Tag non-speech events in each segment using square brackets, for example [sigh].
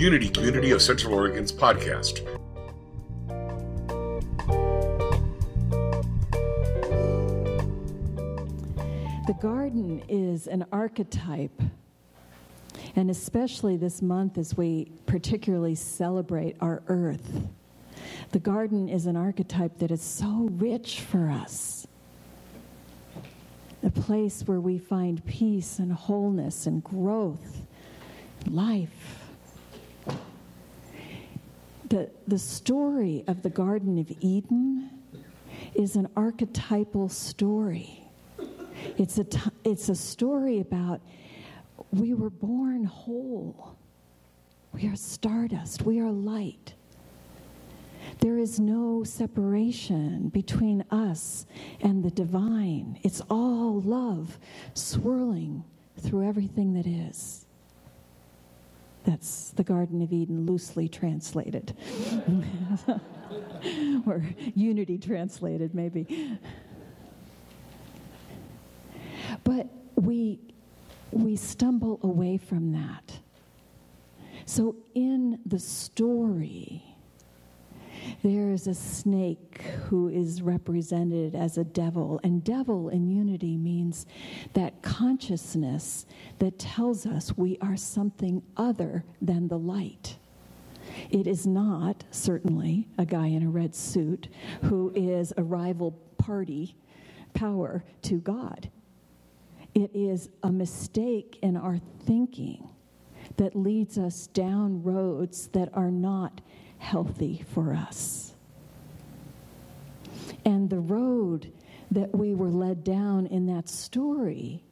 Unity Community of Central Oregon's podcast. The garden is an archetype, and especially this month as we particularly celebrate our earth. The garden is an archetype that is so rich for us. A place where we find peace and wholeness and growth, life. The, the story of the Garden of Eden is an archetypal story. It's a, t- it's a story about we were born whole. We are stardust. We are light. There is no separation between us and the divine. It's all love swirling through everything that is. That's the Garden of Eden loosely translated. [laughs] or unity translated, maybe. But we, we stumble away from that. So, in the story, there is a snake who is represented as a devil. And devil in unity means that consciousness that tells us we are something other than the light. It is not, certainly, a guy in a red suit who is a rival party power to God. It is a mistake in our thinking that leads us down roads that are not healthy for us. And the road that we were led down in that story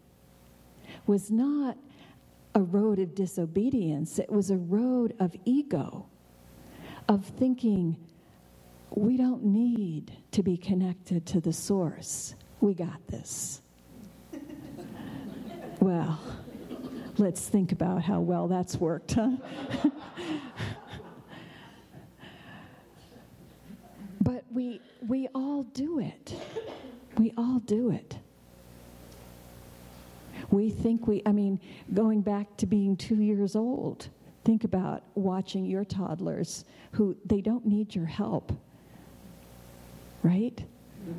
was not a road of disobedience, it was a road of ego, of thinking we don't need to be connected to the source. We got this. [laughs] well, let's think about how well that's worked, huh? [laughs] we, we all do it. We all do it. We think we, I mean, going back to being two years old, think about watching your toddlers who they don't need your help, right?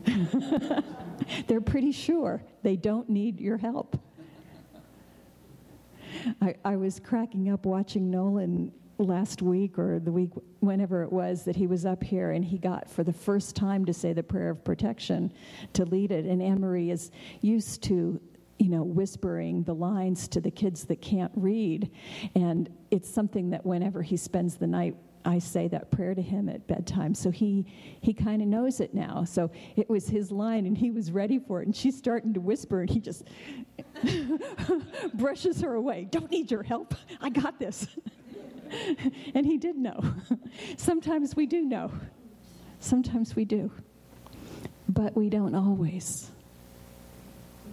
[laughs] They're pretty sure they don't need your help. I, I was cracking up watching Nolan last week or the week, whenever it was, that he was up here and he got for the first time to say the prayer of protection to lead it. And Anne Marie is used to you know, whispering the lines to the kids that can't read. And it's something that whenever he spends the night, I say that prayer to him at bedtime. So he, he kind of knows it now. So it was his line and he was ready for it. And she's starting to whisper and he just [laughs] brushes her away. Don't need your help. I got this. [laughs] [laughs] and he did know. [laughs] Sometimes we do know. Sometimes we do. But we don't always.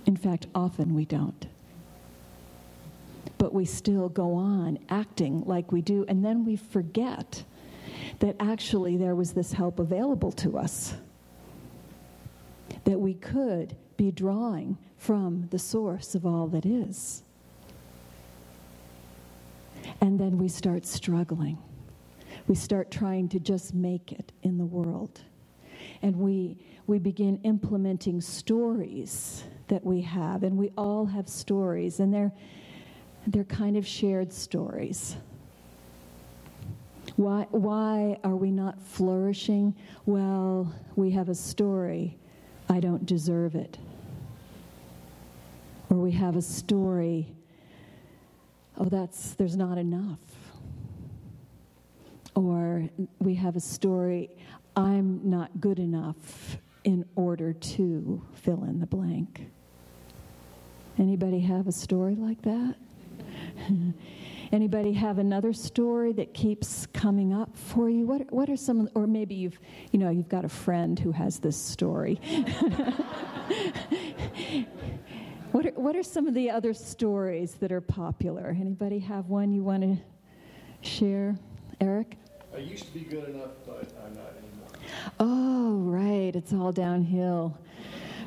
In fact, often we don't. But we still go on acting like we do, and then we forget that actually there was this help available to us. That we could be drawing from the source of all that is. And then we start struggling. We start trying to just make it in the world. And we, we begin implementing stories that we have. And we all have stories, and they're, they're kind of shared stories. Why, why are we not flourishing? Well, we have a story. I don't deserve it. Or we have a story oh, that's, there's not enough. Or we have a story, I'm not good enough in order to fill in the blank. Anybody have a story like that? [laughs] Anybody have another story that keeps coming up for you? What, what are some, or maybe you've, you know, you've got a friend who has this story. [laughs] What are, what are some of the other stories that are popular? Anybody have one you want to share? Eric? I used to be good enough, but I'm not anymore. Oh, right. It's all downhill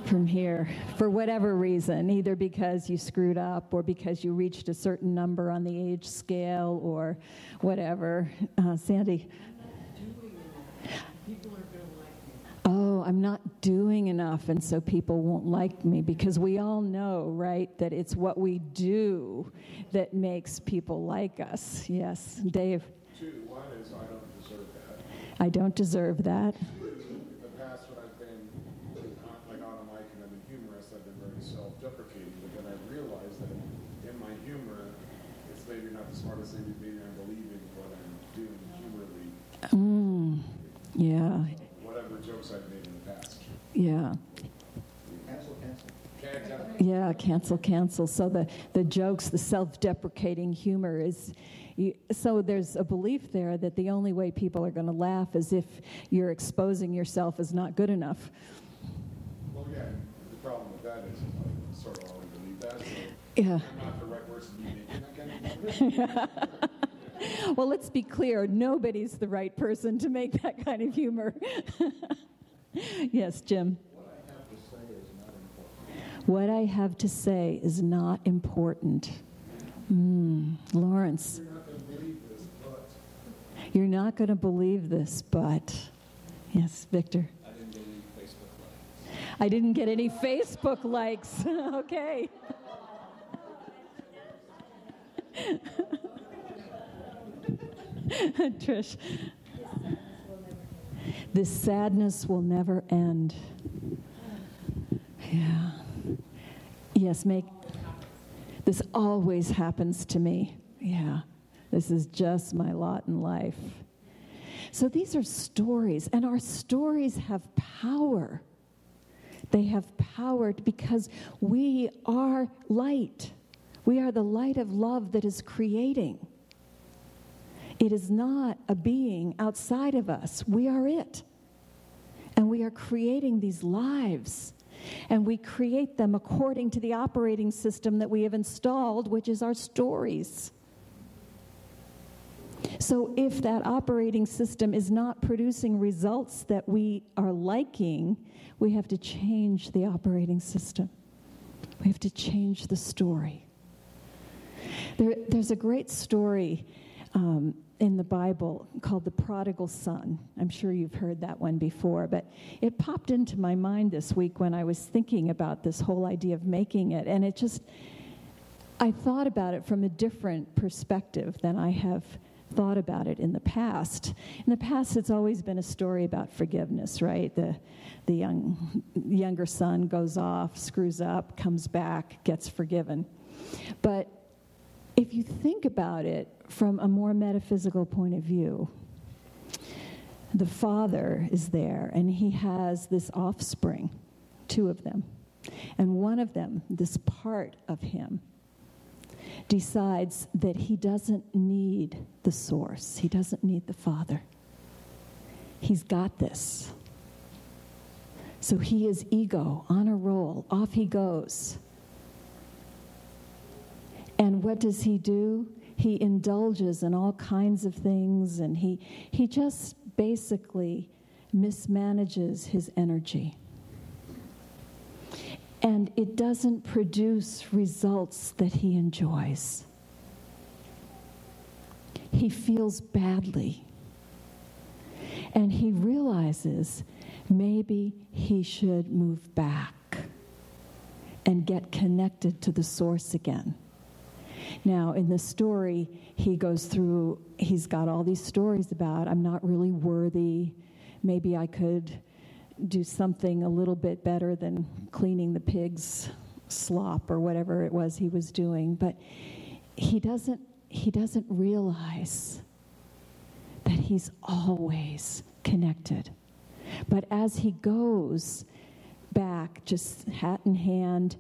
from here for whatever reason, either because you screwed up or because you reached a certain number on the age scale or whatever. Uh, Sandy? Oh, I'm not doing enough, and so people won't like me because we all know, right, that it's what we do that makes people like us. Yes, Dave. Two, one is I don't deserve that. I don't deserve that. In the past, when I've been like on a mic and I've been humorous, I've been very self-deprecating. But then I realized that in my humor, it's maybe not the smartest thing. to Maybe I'm believing what I'm doing humorly, Mm, yeah, whatever jokes I've made in the past. Yeah. Cancel, cancel. Can't. Yeah, cancel, cancel. So the, the jokes, the self deprecating humor is. You, so there's a belief there that the only way people are going to laugh is if you're exposing yourself as not good enough. Well, yeah. The problem with that is I sort of already believe that. So Yeah. I'm not the right person to be making that kind of humor. [laughs] Well, let's be clear nobody's the right person to make that kind of humor. [laughs] [laughs] yes, Jim. What I have to say is not important. Mm, Lawrence. You're not going to believe this, but. Yes, Victor. I didn't get any Facebook likes. [laughs] okay. [laughs] Trish. This sadness will never end. Yeah. Yes, Mike. This always happens to me. Yeah. This is just my lot in life. So these are stories, and our stories have power. They have power because we are light. We are the light of love that is creating. It is not a being outside of us. We are it. And we are creating these lives. And we create them according to the operating system that we have installed, which is our stories. So, if that operating system is not producing results that we are liking, we have to change the operating system. We have to change the story. There, there's a great story um, in the Bible called the prodigal son. I'm sure you've heard that one before, but it popped into my mind this week when I was thinking about this whole idea of making it. And it just, I thought about it from a different perspective than I have thought about it in the past. In the past, it's always been a story about forgiveness, right? The, the young, younger son goes off, screws up, comes back, gets forgiven. But if you think about it from a more metaphysical point of view, the father is there and he has this offspring, two of them. And one of them, this part of him, decides that he doesn't need the source, he doesn't need the father. He's got this. So he is ego on a roll, off he goes. And what does he do? He indulges in all kinds of things and he, he just basically mismanages his energy. And it doesn't produce results that he enjoys. He feels badly. And he realizes maybe he should move back and get connected to the source again. Now, in the story, he goes through, he's got all these stories about, I'm not really worthy. Maybe I could do something a little bit better than cleaning the pig's slop or whatever it was he was doing. But he doesn't, he doesn't realize that he's always connected. But as he goes back, just hat in hand,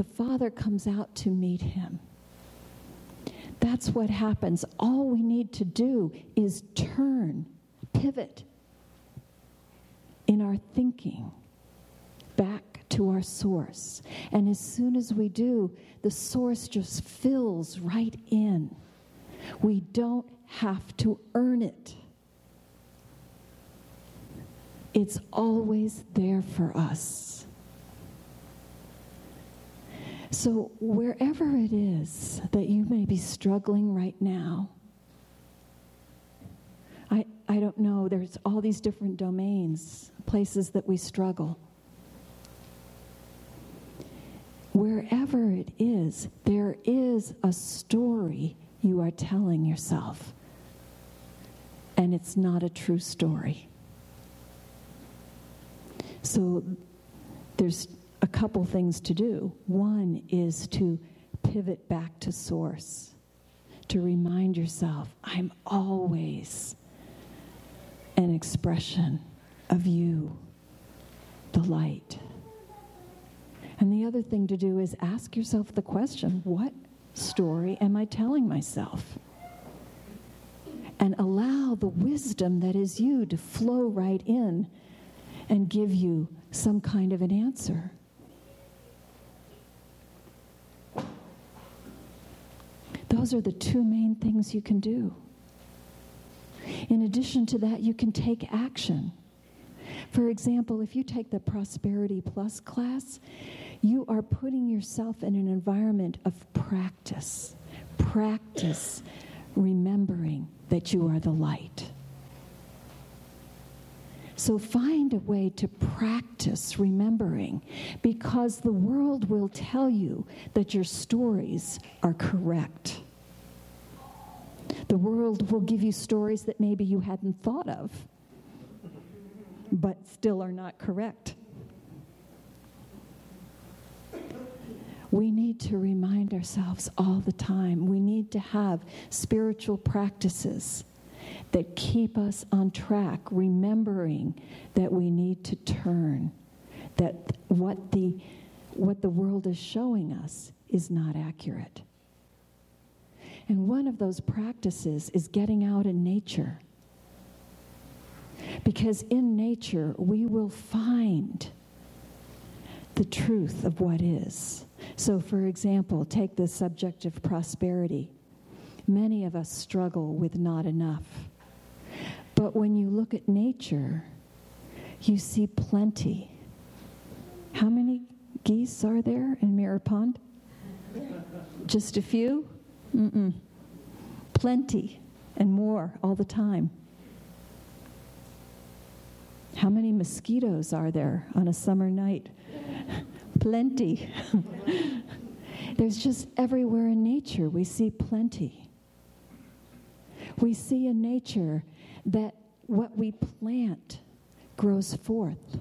the Father comes out to meet him. That's what happens. All we need to do is turn, pivot in our thinking back to our source. And as soon as we do, the source just fills right in. We don't have to earn it. It's always there for us. So, wherever it is that you may be struggling right now, I, I don't know, there's all these different domains, places that we struggle. Wherever it is, there is a story you are telling yourself. And it's not a true story. So there's a couple things to do. One is to pivot back to source, to remind yourself, I'm always an expression of you, the light. And the other thing to do is ask yourself the question what story am I telling myself? And allow the wisdom that is you to flow right in and give you some kind of an answer. Those are the two main things you can do. In addition to that, you can take action. For example, if you take the Prosperity Plus class, you are putting yourself in an environment of practice. Practice remembering that you are the light. So find a way to practice remembering because the world will tell you that your stories are correct. The world will give you stories that maybe you hadn't thought of, but still are not correct. We need to remind ourselves all the time. We need to have spiritual practices that keep us on track, remembering that we need to turn, that what the, what the world is showing us is not accurate. And one of those practices is getting out in nature. Because in nature, we will find the truth of what is. So, for example, take the subject of prosperity. Many of us struggle with not enough. But when you look at nature, you see plenty. How many geese are there in Mirror Pond? Just a few? Mm-mm. Plenty and more all the time. How many mosquitoes are there on a summer night? [laughs] plenty. [laughs] There's just everywhere in nature we see plenty. We see in nature that what we plant grows forth.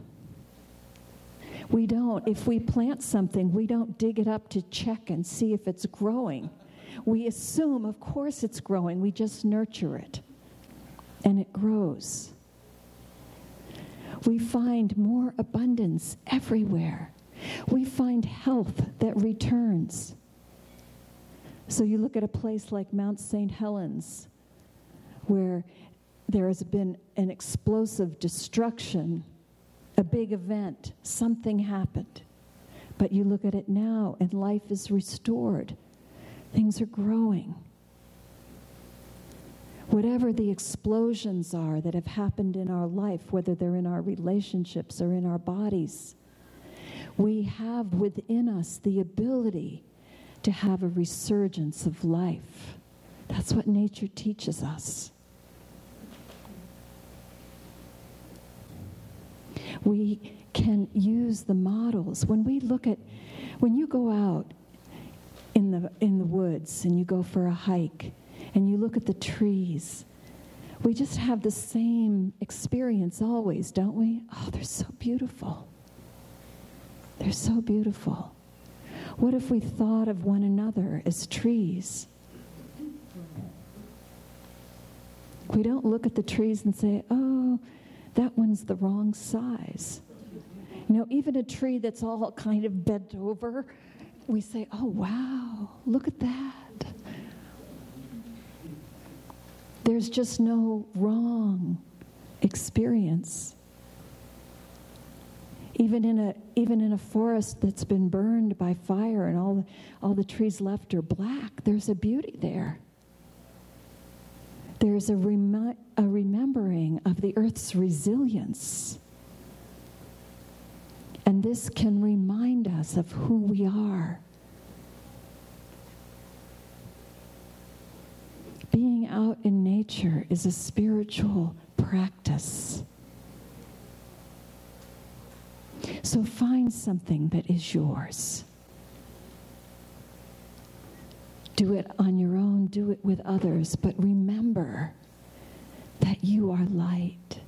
We don't, if we plant something, we don't dig it up to check and see if it's growing. We assume, of course, it's growing. We just nurture it, and it grows. We find more abundance everywhere. We find health that returns. So you look at a place like Mount St. Helens, where there has been an explosive destruction, a big event, something happened. But you look at it now and life is restored. Things are growing. Whatever the explosions are that have happened in our life, whether they're in our relationships or in our bodies, we have within us the ability to have a resurgence of life. That's what nature teaches us. we can use the models. When we look at, when you go out in the, in the woods and you go for a hike and you look at the trees, we just have the same experience always, don't we? Oh, they're so beautiful. They're so beautiful. What if we thought of one another as trees? We don't look at the trees and say, oh, that one's the wrong size. You know, even a tree that's all kind of bent over, we say, oh, wow, look at that. There's just no wrong experience. Even in a, even in a forest that's been burned by fire and all, all the trees left are black, there's a beauty there. There's a, remi- a remembering of the earth's resilience. And this can remind us of who we are. Being out in nature is a spiritual practice. So find something that is yours. Do it on your own, do it with others, but remember that you are light,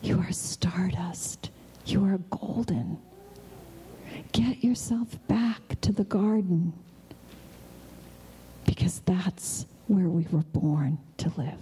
you are stardust, you are golden. Get yourself back to the garden because that's where we were born to live.